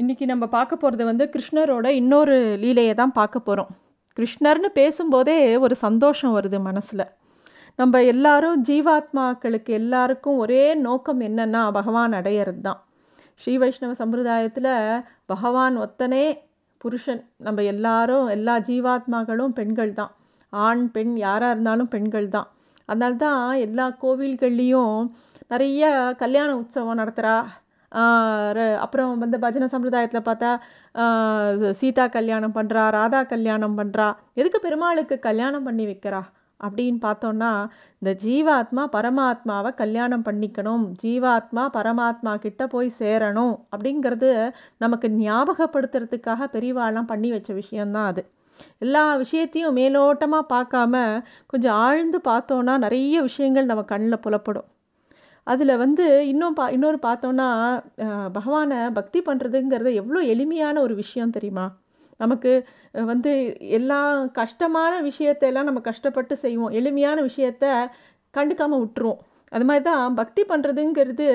இன்றைக்கி நம்ம பார்க்க போகிறது வந்து கிருஷ்ணரோட இன்னொரு லீலையை தான் பார்க்க போகிறோம் கிருஷ்ணர்னு பேசும்போதே ஒரு சந்தோஷம் வருது மனசில். நம்ம எல்லாரும் ஜீவாத்மாக்களுக்கு எல்லாருக்கும் ஒரே நோக்கம் என்னென்னா பகவான் அடையிறது தான். ஸ்ரீ வைஷ்ணவ சம்பிரதாயத்தில் பகவான் ஒத்தனே புருஷன். நம்ம எல்லாரும் எல்லா ஜீவாத்மாக்களும் பெண்கள் தான். ஆண் பெண் யாராக இருந்தாலும் பெண்கள் தான். அதனால்தான் எல்லா கோவில்கள்லேயும் நிறைய கல்யாண உற்சவம் நடத்துகிறா அப்புறம் வந்து பஜனை சம்பிரதாயத்தில் பார்த்தா சீதா கல்யாணம் பண்ணுறா ராதா கல்யாணம் பண்ணுறா எதுக்கு பெருமாளுக்கு கல்யாணம் பண்ணி வைக்கிறா அப்படின்னு பார்த்தோன்னா இந்த ஜீவாத்மா பரமாத்மாவை கல்யாணம் பண்ணிக்கணும் ஜீவாத்மா பரமாத்மா கிட்ட போய் சேரணும் அப்படிங்கிறது நமக்கு ஞாபகப்படுத்துறதுக்காக பெரியவாள்லாம் பண்ணி வச்ச விஷயந்தான் அது. எல்லா விஷயத்தையும் மேலோட்டமாக பார்க்காம கொஞ்சம் ஆழ்ந்து பார்த்தோன்னா நிறைய விஷயங்கள் நம்ம கண்ணில் புலப்படும். அதில் வந்து இன்னும் பா இன்னொரு பார்த்தோன்னா பகவானை பக்தி பண்ணுறதுங்கிறது எவ்வளோ எளிமையான ஒரு விஷயம் தெரியுமா? நமக்கு வந்து எல்லா கஷ்டமான விஷயத்தையெல்லாம் நம்ம கஷ்டப்பட்டு செய்வோம். எளிமையான விஷயத்த கண்டுக்காமல் விட்டுருவோம். அது மாதிரி தான் பக்தி பண்ணுறதுங்கிறது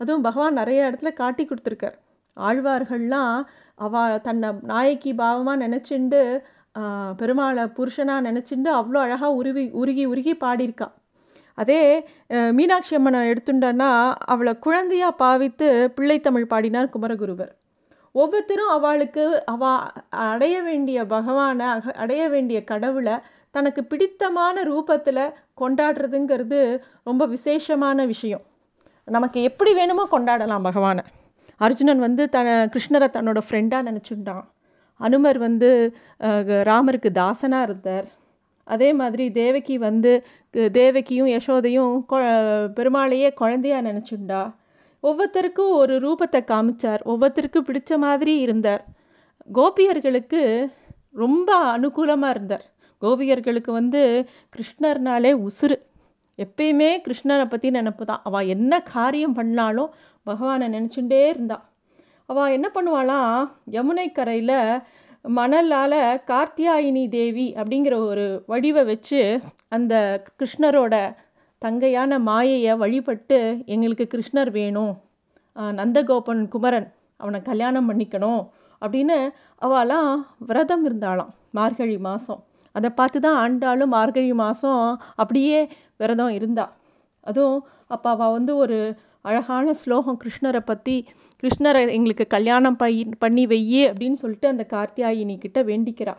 அதுவும் பகவான் நிறைய இடத்துல காட்டி கொடுத்துருக்கார். ஆழ்வார்கள்லாம் அவ தன்னை நாயக்கி பாவமாக நினச்சிண்டு பெருமாளை புருஷனாக நினச்சிண்டு அவ்வளோ அழகாக உருவி உருகி உருகி பாடியிருக்கா. அதே மீனாட்சி அம்மனை எடுத்துட்டோன்னா அவளை குழந்தையாக பாவித்து பிள்ளைத்தமிழ் பாடினார் குமரகுருவர். ஒவ்வொருத்தரும் அவளுக்கு அவ அடைய வேண்டிய பகவானை அடைய வேண்டிய கடவுளை தனக்கு பிடித்தமான ரூபத்தில் கொண்டாடுறதுங்கிறது ரொம்ப விசேஷமான விஷயம். நமக்கு எப்படி வேணுமோ கொண்டாடலாம் பகவானை. அர்ஜுனன் வந்து த கிருஷ்ணரை தன்னோட ஃப்ரெண்டாக நினச்சுட்டான் அனுமர் வந்து ராமருக்கு தாசனாக இருந்தார். அதே மாதிரி தேவகி வந்து தேவகியும் யசோதையும் பெருமாளையே குழந்தையாக நினச்சுண்டா. ஒவ்வொருத்தருக்கும் ஒரு ரூபத்தை காமிச்சார். ஒவ்வொருத்தருக்கும் பிடிச்ச மாதிரி இருந்தார். கோபியர்களுக்கு ரொம்ப அனுகூலமாக இருந்தார். கோபியர்களுக்கு வந்து கிருஷ்ணர்னாலே உசுறு. எப்பயுமே கிருஷ்ணரை பற்றி நினப்பு தான். அவள் என்ன காரியம் பண்ணாலும் பகவானை நினச்சுட்டே இருந்தா. அவள் என்ன பண்ணுவாளாம் யமுனை கரையில் மணலால் கார்த்தியாயினி தேவி அப்படிங்கிற ஒரு வடிவை வச்சு அந்த கிருஷ்ணரோட தங்கையான மாயையை வழிபட்டு எங்களுக்கு கிருஷ்ணர் வேணும் நந்தகோபன் குமரன் அவனை கல்யாணம் பண்ணிக்கணும் அப்படின்னு அவளாம் விரதம் இருந்தாளாம் மார்கழி மாதம் அதை பார்த்து தான் ஆண்டாலும் மார்கழி மாதம் அப்படியே விரதம் இருந்தா. அதுவும் அப்போ அவள் வந்து ஒரு அழகான ஸ்லோகம் கிருஷ்ணரை பற்றி கிருஷ்ணரை எங்களுக்கு கல்யாணம் பை பண்ணி வெய்யே அப்படின்னு சொல்லிட்டு அந்த கார்த்தியாயினி கிட்ட வேண்டிக்கிறா.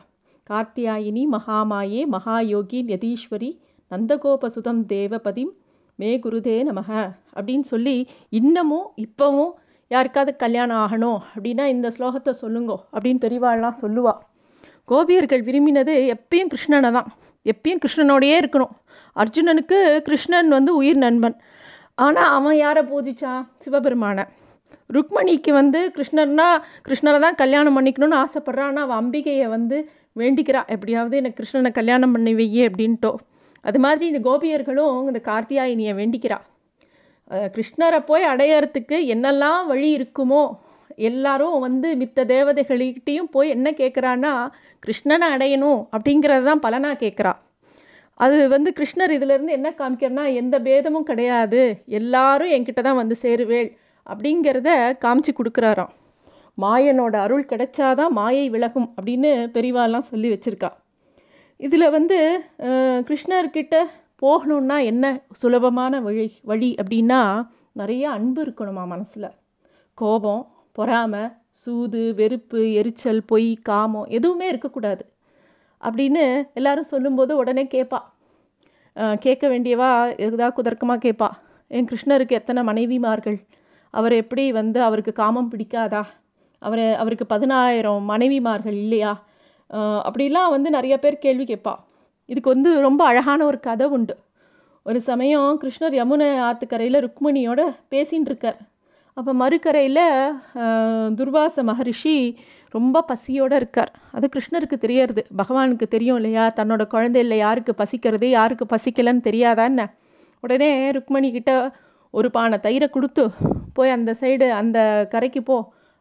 கார்த்தியாயினி மகாமாயே மகாயோகி யதீஸ்வரி நந்தகோபசுதம் தேவபதிம் மே குருதே நமக அப்படின்னு சொல்லி இன்னமும் இப்போவும் யாருக்காவது கல்யாணம் ஆகணும் அப்படின்னா இந்த ஸ்லோகத்தை சொல்லுங்கோ அப்படின்னு பெரியவாள்லாம் சொல்லுவா. கோபியர்கள் விரும்பினது எப்பயும் கிருஷ்ணனை தான். எப்பயும் கிருஷ்ணனோடையே இருக்கணும். அர்ஜுனனுக்கு கிருஷ்ணன் வந்து உயிர் நண்பன். ஆனால் அவன் யாரை பூஜிச்சான் சிவபெருமானை. ருக்மணிக்கு வந்து கிருஷ்ணர்னா கிருஷ்ணரை தான் கல்யாணம் பண்ணிக்கணும்னு ஆசைப்பட்றான் ஆனால் அவன் அம்பிகையை வந்து வேண்டிக்கிறா. எப்படியாவது எனக்கு கிருஷ்ணனை கல்யாணம் பண்ணி வையே அப்படின்ட்டோ. அது மாதிரி இந்த கோபியர்களும் இந்த கார்த்தியாயினியை வேண்டிக்கிறா. கிருஷ்ணரை போய் அடையறதுக்கு என்னெல்லாம் வழி இருக்குமோ எல்லாரும் வந்து மித்த தேவதைகள்கிட்டையும் போய் என்ன கேட்குறான்னா கிருஷ்ணனை அடையணும் அப்படிங்கிறது தான் பலனாக கேட்குறா அது வந்து கிருஷ்ணர் இதிலேருந்து என்ன காமிக்கிறனா எந்த பேதமும் கிடையாது எல்லாரும் என்கிட்ட தான் வந்து சேருவேள் அப்படிங்கிறத காமிச்சு கொடுக்குறாராம். மாயனோட அருள் கிடைச்சாதான் மாயை விலகும் அப்படின்னு பெரிவாலாம் சொல்லி வச்சுருக்கா. இதில் வந்து கிருஷ்ணர்கிட்ட போகணுன்னா என்ன சுலபமான வழி வழி அப்படின்னா நிறைய அன்பு இருக்கணுமா மனசில். கோபம் பொறாமை சூது வெறுப்பு எரிச்சல் பொய் காமம் எதுவுமே இருக்கக்கூடாது. அப்படின்னு எல்லாரும் சொல்லும்போது உடனே கேட்பா கேட்க வேண்டியவா? எதா குதர்க்கமாக கேட்பா என் கிருஷ்ணருக்கு எத்தனை மனைவிமார்கள்? அவர் எப்படி வந்து அவருக்கு காமம் பிடிக்காதா? அவரை அவருக்கு பதினாயிரம் மனைவிமார்கள் இல்லையா? அப்படிலாம் வந்து நிறைய பேர் கேள்வி கேட்பா. இதுக்கு வந்து ரொம்ப அழகான ஒரு கதை உண்டு. ஒரு சமயம் கிருஷ்ணர் யமுனை ஆற்றுக்கரையில் ருக்மிணியோட பேசின்னு இருக்கார் அப்போ மறுக்கரையில் துர்வாச மகரிஷி ரொம்ப பசியோடு இருக்கார். அது கிருஷ்ணருக்கு தெரியறது. பகவானுக்கு தெரியும் இல்லையா? தன்னோட குழந்தையில் யாருக்கு பசிக்கிறது யாருக்கு பசிக்கலைன்னு தெரியாதா என்ன? உடனே ருக்மணி கிட்ட ஒரு பானை தயிரை கொடுத்து போய் அந்த சைடு அந்த கரைக்கு போ.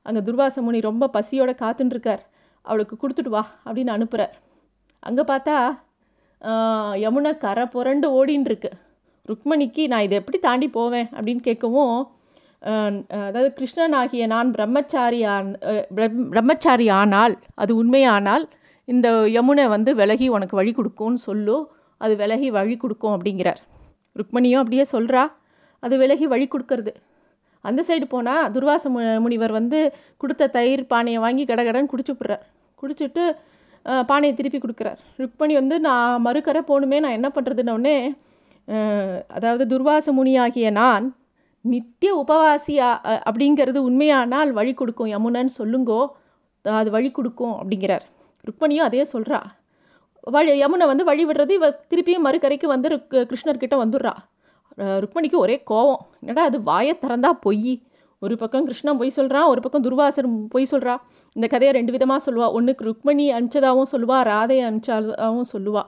அங்கே துர்வாச முனி ரொம்ப பசியோடு காத்துட்டுருக்கார் அவளுக்கு கொடுத்துட்டு வா அப்படின்னு அனுப்புகிறார் அங்கே பார்த்தா யமுனை கரை புரண்டு ஓடின்னு இருக்கு. ருக்மணிக்கு நான் இதை எப்படி தாண்டி போவேன்? அப்படின்னு கேட்கவும் அதாவது கிருஷ்ணன் ஆகிய நான் பிரம்மச்சாரி ஆன் பிரம்மச்சாரி ஆனால் அது உண்மையானால் இந்த யமுனை வந்து விலகி உனக்கு வழி கொடுக்கும்னு சொல்லு அது விலகி வழி கொடுக்கும் அப்படிங்கிறார். ருக்மணியும் அப்படியே சொல்கிறா அது விலகி வழி கொடுக்கறது. அந்த சைடு போனால் துர்வாச மு- முனிவர் வந்து கொடுத்த தயிர் பானையை வாங்கி கடகடன்னு குடிச்சுப்புடுறார் குடிச்சிட்டு பானையை திருப்பி கொடுக்குறார். ருக்மணி வந்து நான் மறுக்கரை போகணுமே நான் என்ன பண்ணுறதுன்னொடனே அதாவது துர்வாச முனியாகிய நான் நித்திய உபவாசியா அப்படிங்கிறது உண்மையானால் வழி கொடுக்கும் யமுனன்னு சொல்லுங்கோ அது வழி கொடுக்கும் அப்படிங்கிறார். ருக்மணியும் அதே சொல்கிறா வழி யமுனை வந்து வழி விடுறது இவ திருப்பியும் மறுக்கரைக்கு வந்து ருக் கிருஷ்ணர்கிட்ட வந்துடுறா. ருக்மணிக்கு ஒரே கோவம். என்னடா அது வாயை திறந்தா பொய். ஒரு பக்கம் கிருஷ்ணன் பொய் சொல்கிறான் ஒரு பக்கம் துர்வாசர் பொய் சொல்கிறா இந்த கதையை ரெண்டு விதமாக சொல்லுவாள் ஒன்றுக்கு ருக்மணி அனுப்பிச்சதாகவும் சொல்லுவாள் ராதையை அனுப்பிச்சதாகவும் சொல்லுவா.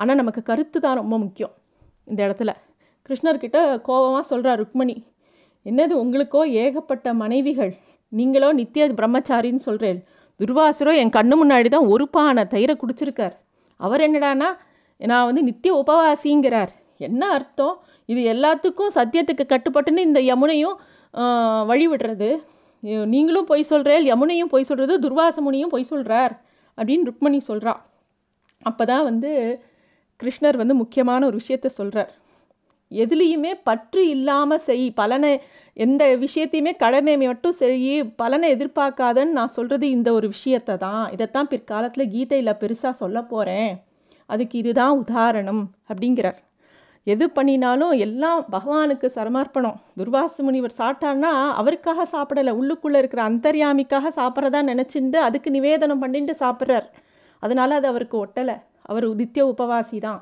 ஆனால் நமக்கு கருத்து தான் ரொம்ப முக்கியம் இந்த இடத்துல. கிருஷ்ணர்கிட்ட கோபமாக சொல்கிறார் ருக்மணி. என்னது உங்களுக்கோ ஏகப்பட்ட மனைவிகள்? நீங்களோ நித்திய பிரம்மச்சாரின்னு சொல்கிறேன் துர்வாசுரோ என் கண்ணு முன்னாடி தான் ஒரு பானை தயிரை குடிச்சிருக்கார். அவர் என்னடானா நான் வந்து நித்திய உபவாசிங்கிறார். என்ன அர்த்தம்? இது எல்லாத்துக்கும் சத்தியத்துக்கு கட்டுப்பட்டுன்னு இந்த யமுனையும் வழி விடுறது நீங்களும் பொய் சொல்கிறேன் யமுனையும் பொய் சொல்கிறது துர்வாச முனியும் பொய் சொல்கிறார் அப்படின்னு ருக்மணி சொல்கிறா அப்போ தான் வந்து கிருஷ்ணர் வந்து முக்கியமான ஒரு விஷயத்த சொல்கிறார் எதுலேயுமே பற்று இல்லாமல் செய் பலனை எந்த விஷயத்தையுமே கடமை மட்டும் செய் பலனை எதிர்பார்க்காதன்னு நான் சொல்கிறது இந்த ஒரு விஷயத்தை தான். இதைத்தான் பிற்காலத்தில் கீதையில் பெருசாக சொல்ல போகிறேன் அதுக்கு இதுதான் உதாரணம் அப்படிங்கிறார். எது பண்ணினாலும் எல்லாம் பகவானுக்கு சரமார்ப்பணம். துர்வாசு முனிவர் சாப்பிட்டான்னா அவருக்காக சாப்பிடலை. உள்ளுக்குள்ளே இருக்கிற அந்தர்யாமிக்காக சாப்பிட்றதா நினச்சிண்டு அதுக்கு நிவேதனம் பண்ணிட்டு சாப்பிட்றார். அதனால் அது அவருக்கு ஒட்டலை. அவர் நித்திய உபவாசி தான்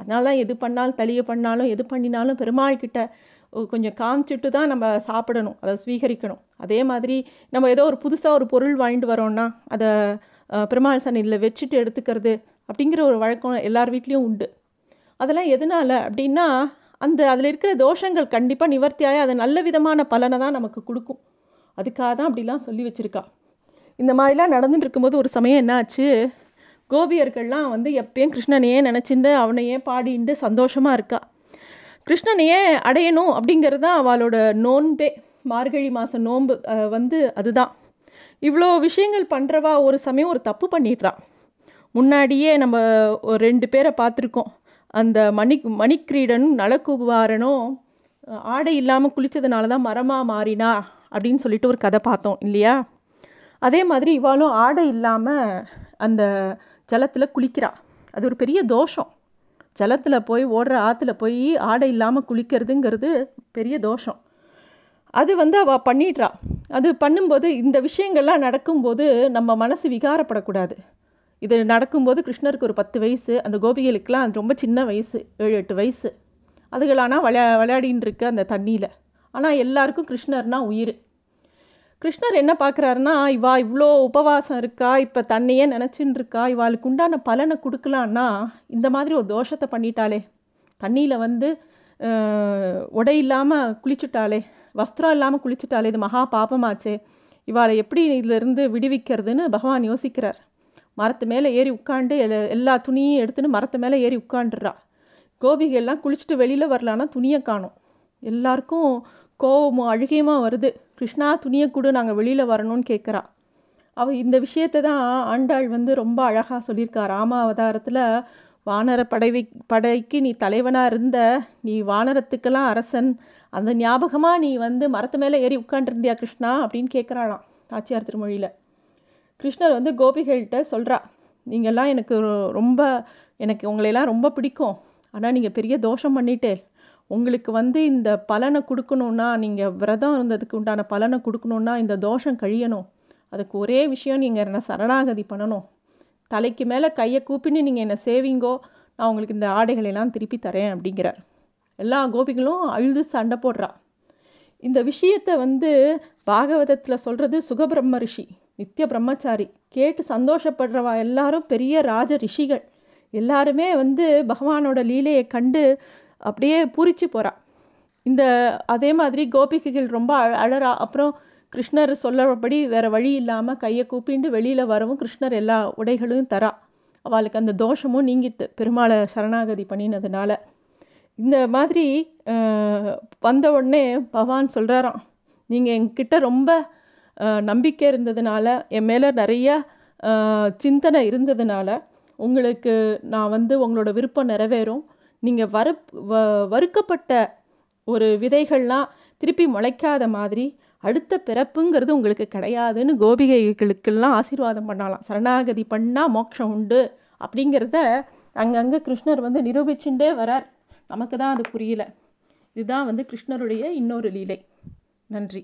அதனால தான் எது பண்ணாலும் தளிய பண்ணாலும் எது பண்ணினாலும் பெருமாள் கிட்ட கொஞ்சம் காமிச்சிட்டு தான் நம்ம சாப்பிடணும் அதை ஸ்வீகரிக்கணும். அதே மாதிரி நம்ம ஏதோ ஒரு புதுசாக ஒரு பொருள் வாங்கிட்டு வரோம்னா அதை பெருமாள் சன்னிதியில் வச்சுட்டு எடுத்துக்கிறது அப்படிங்கிற ஒரு வழக்கம் எல்லார் வீட்லேயும் உண்டு. அதெல்லாம் எதனால் அப்படின்னா அந்த அதில் இருக்கிற தோஷங்கள் கண்டிப்பாக நிவர்த்தியாகி அது நல்ல விதமான பலனை தான் நமக்கு கொடுக்கும். அதுக்காக தான் அப்படிலாம் சொல்லி வச்சுருக்கா. இந்த மாதிரிலாம் நடந்துட்டு இருக்கும்போது ஒரு சமயம் என்னாச்சு கோபியர்கள்லாம் வந்து எப்பயும் கிருஷ்ணனையே நினச்சிண்டு அவனையே பாடிண்டு சந்தோஷமாக இருக்கா. கிருஷ்ணனையே அடையணும் அப்படிங்கிறது தான் அவளோட நோன்பே. மார்கழி மாதம் நோன்பு வந்து அதுதான். இவ்வளோ விஷயங்கள் பண்ணுறவா ஒரு சமயம் ஒரு தப்பு பண்ணிடுறா. முன்னாடியே நம்ம ஒரு ரெண்டு பேரை பார்த்துருக்கோம். அந்த மணி மணிக்கிரீடனும் நலக்குவாரனும் ஆடை இல்லாமல் குளித்ததுனால தான் மரமாக மாறினா அப்படின்னு சொல்லிட்டு ஒரு கதை பார்த்தோம் இல்லையா? அதே மாதிரி இவாளும் ஆடை இல்லாமல் அந்த ஜலத்தில் குளிக்கிறா. அது ஒரு பெரிய தோஷம். ஜலத்தில் போய் ஓடுற ஆற்றுல போய் ஆடை இல்லாமல் குளிக்கிறதுங்கிறது பெரிய தோஷம். அது வந்து அவள் பண்ணிடுறா. அது பண்ணும்போது இந்த விஷயங்கள்லாம் நடக்கும்போது நம்ம மனசு விகாரப்படக்கூடாது. இது நடக்கும்போது கிருஷ்ணருக்கு ஒரு பத்து வயசு அந்த கோபிகளுக்கெலாம் அது ரொம்ப சின்ன வயசு ஏழு எட்டு வயசு. அதுகளானால் விளையா விளையாடின்னு இருக்கு அந்த தண்ணியில். ஆனால் எல்லாருக்கும் கிருஷ்ணர்னா உயிர். கிருஷ்ணர் என்ன பார்க்குறாருன்னா இவா இவ்வளோ உபவாசம் இருக்கா இப்போ தன்னையே நினச்சின்னு இருக்கா இவாளுக்கு உண்டான பலனை கொடுக்கலான்னா இந்த மாதிரி ஒரு தோஷத்தை பண்ணிட்டாளே. தண்ணியில் வந்து உடை இல்லாமல் குளிச்சுட்டாளே வஸ்திரம் இல்லாமல் குளிச்சுட்டாளே இது மகா பாபமாச்சே. இவாளை எப்படி இதிலிருந்து விடுவிக்கிறதுன்னு பகவான் யோசிக்கிறார். மரத்து மேலே ஏறி உட்காந்து எல்லா துணியும் எடுத்துன்னு மரத்து மேலே ஏறி உட்காண்டுறா கோபிகையெல்லாம் குளிச்சுட்டு வெளியில் வரலான்னா துணியை காணும். எல்லாருக்கும் கோவமும் அழுகையுமா வருது. கிருஷ்ணா துணியை கூட நாங்கள் வெளியில் வரணும்னு கேட்குறா. அவள் இந்த விஷயத்தை தான் ஆண்டாள் வந்து ரொம்ப அழகாக சொல்லியிருக்கா. ராம அவதாரத்தில் வானர படைவை படைக்கு நீ தலைவனாக இருந்த நீ வானரத்துக்கெல்லாம் அரசன். அந்த ஞாபகமாக நீ வந்து மரத்து மேலே ஏறி உட்காண்டிருந்தியா கிருஷ்ணா? அப்படின்னு கேட்குறாளாம் ஆச்சியார் திருமொழியில். கிருஷ்ணர் வந்து கோபிகள்கிட்ட சொல்கிறா நீங்கள்லாம் எனக்கு ரொ- ரொம்ப எனக்கு உங்களையெல்லாம் ரொம்ப பிடிக்கும். ஆனால் நீங்கள் பெரிய தோஷம் பண்ணிட்டே உங்களுக்கு வந்து இந்த பலனை கொடுக்கணுன்னா நீங்கள் விரதம் இருந்ததுக்கு உண்டான பலனை கொடுக்கணுன்னா இந்த தோஷம் கழியணும். அதுக்கு ஒரே விஷயம் நீங்கள் என்ன சரணாகதி பண்ணணும். தலைக்கு மேலே கையை கூப்பின்னு நீங்கள் என்னை சேவிங்கோ நான் உங்களுக்கு இந்த ஆடைகளெல்லாம் திருப்பி தரேன் அப்படிங்கிறார். எல்லா கோபிகளும் அழுது சண்டை போடுறா. இந்த விஷயத்தை வந்து பாகவதத்தில் சொல்கிறது சுகபிரம்ம ரிஷி நித்திய பிரம்மச்சாரி. கேட்டு சந்தோஷப்படுறவா எல்லாரும் பெரிய ராஜ ரிஷிகள். எல்லாருமே வந்து பகவானோட லீலையை கண்டு அப்படியே பூரிச்சு போகிறா இந்த அதே மாதிரி கோபிகைகள் ரொம்ப அழ அழறா அப்புறம் கிருஷ்ணர் சொல்லபடி வேறு வழி இல்லாமல் கையை கூப்பிண்டு வெளியில் வரவும் கிருஷ்ணர் எல்லா உடைகளையும் தரா. அவளுக்கு அந்த தோஷமும் நீங்கித்து பெருமாளை சரணாகதி பண்ணினதுனால. இந்த மாதிரி வந்த உடனே பவான் சொல்கிறாராம் நீங்கள் என்கிட்ட ரொம்ப நம்பிக்கை இருந்ததுனால என் மேலே நிறைய சிந்தனை இருந்ததுனால உங்களுக்கு நான் வந்து உங்களோட விருப்பம் நிறைவேறும். நீங்கள் வறு வ வறுக்கப்பட்ட ஒரு விதைகள்லாம் திருப்பி முளைக்காத மாதிரி அடுத்த பிறப்புங்கிறது உங்களுக்கு கிடையாதுன்னு கோபிகைகளுக்கெல்லாம் ஆசீர்வாதம் பண்ணலாம். சரணாகதி பண்ணால் மோட்சம் உண்டு அப்படிங்கிறத அங்கங்கே கிருஷ்ணர் வந்து நிரூபிச்சுட்டே வரார். நமக்கு தான் அது புரியல. இதுதான் வந்து கிருஷ்ணருடைய இன்னொரு லீலை. நன்றி.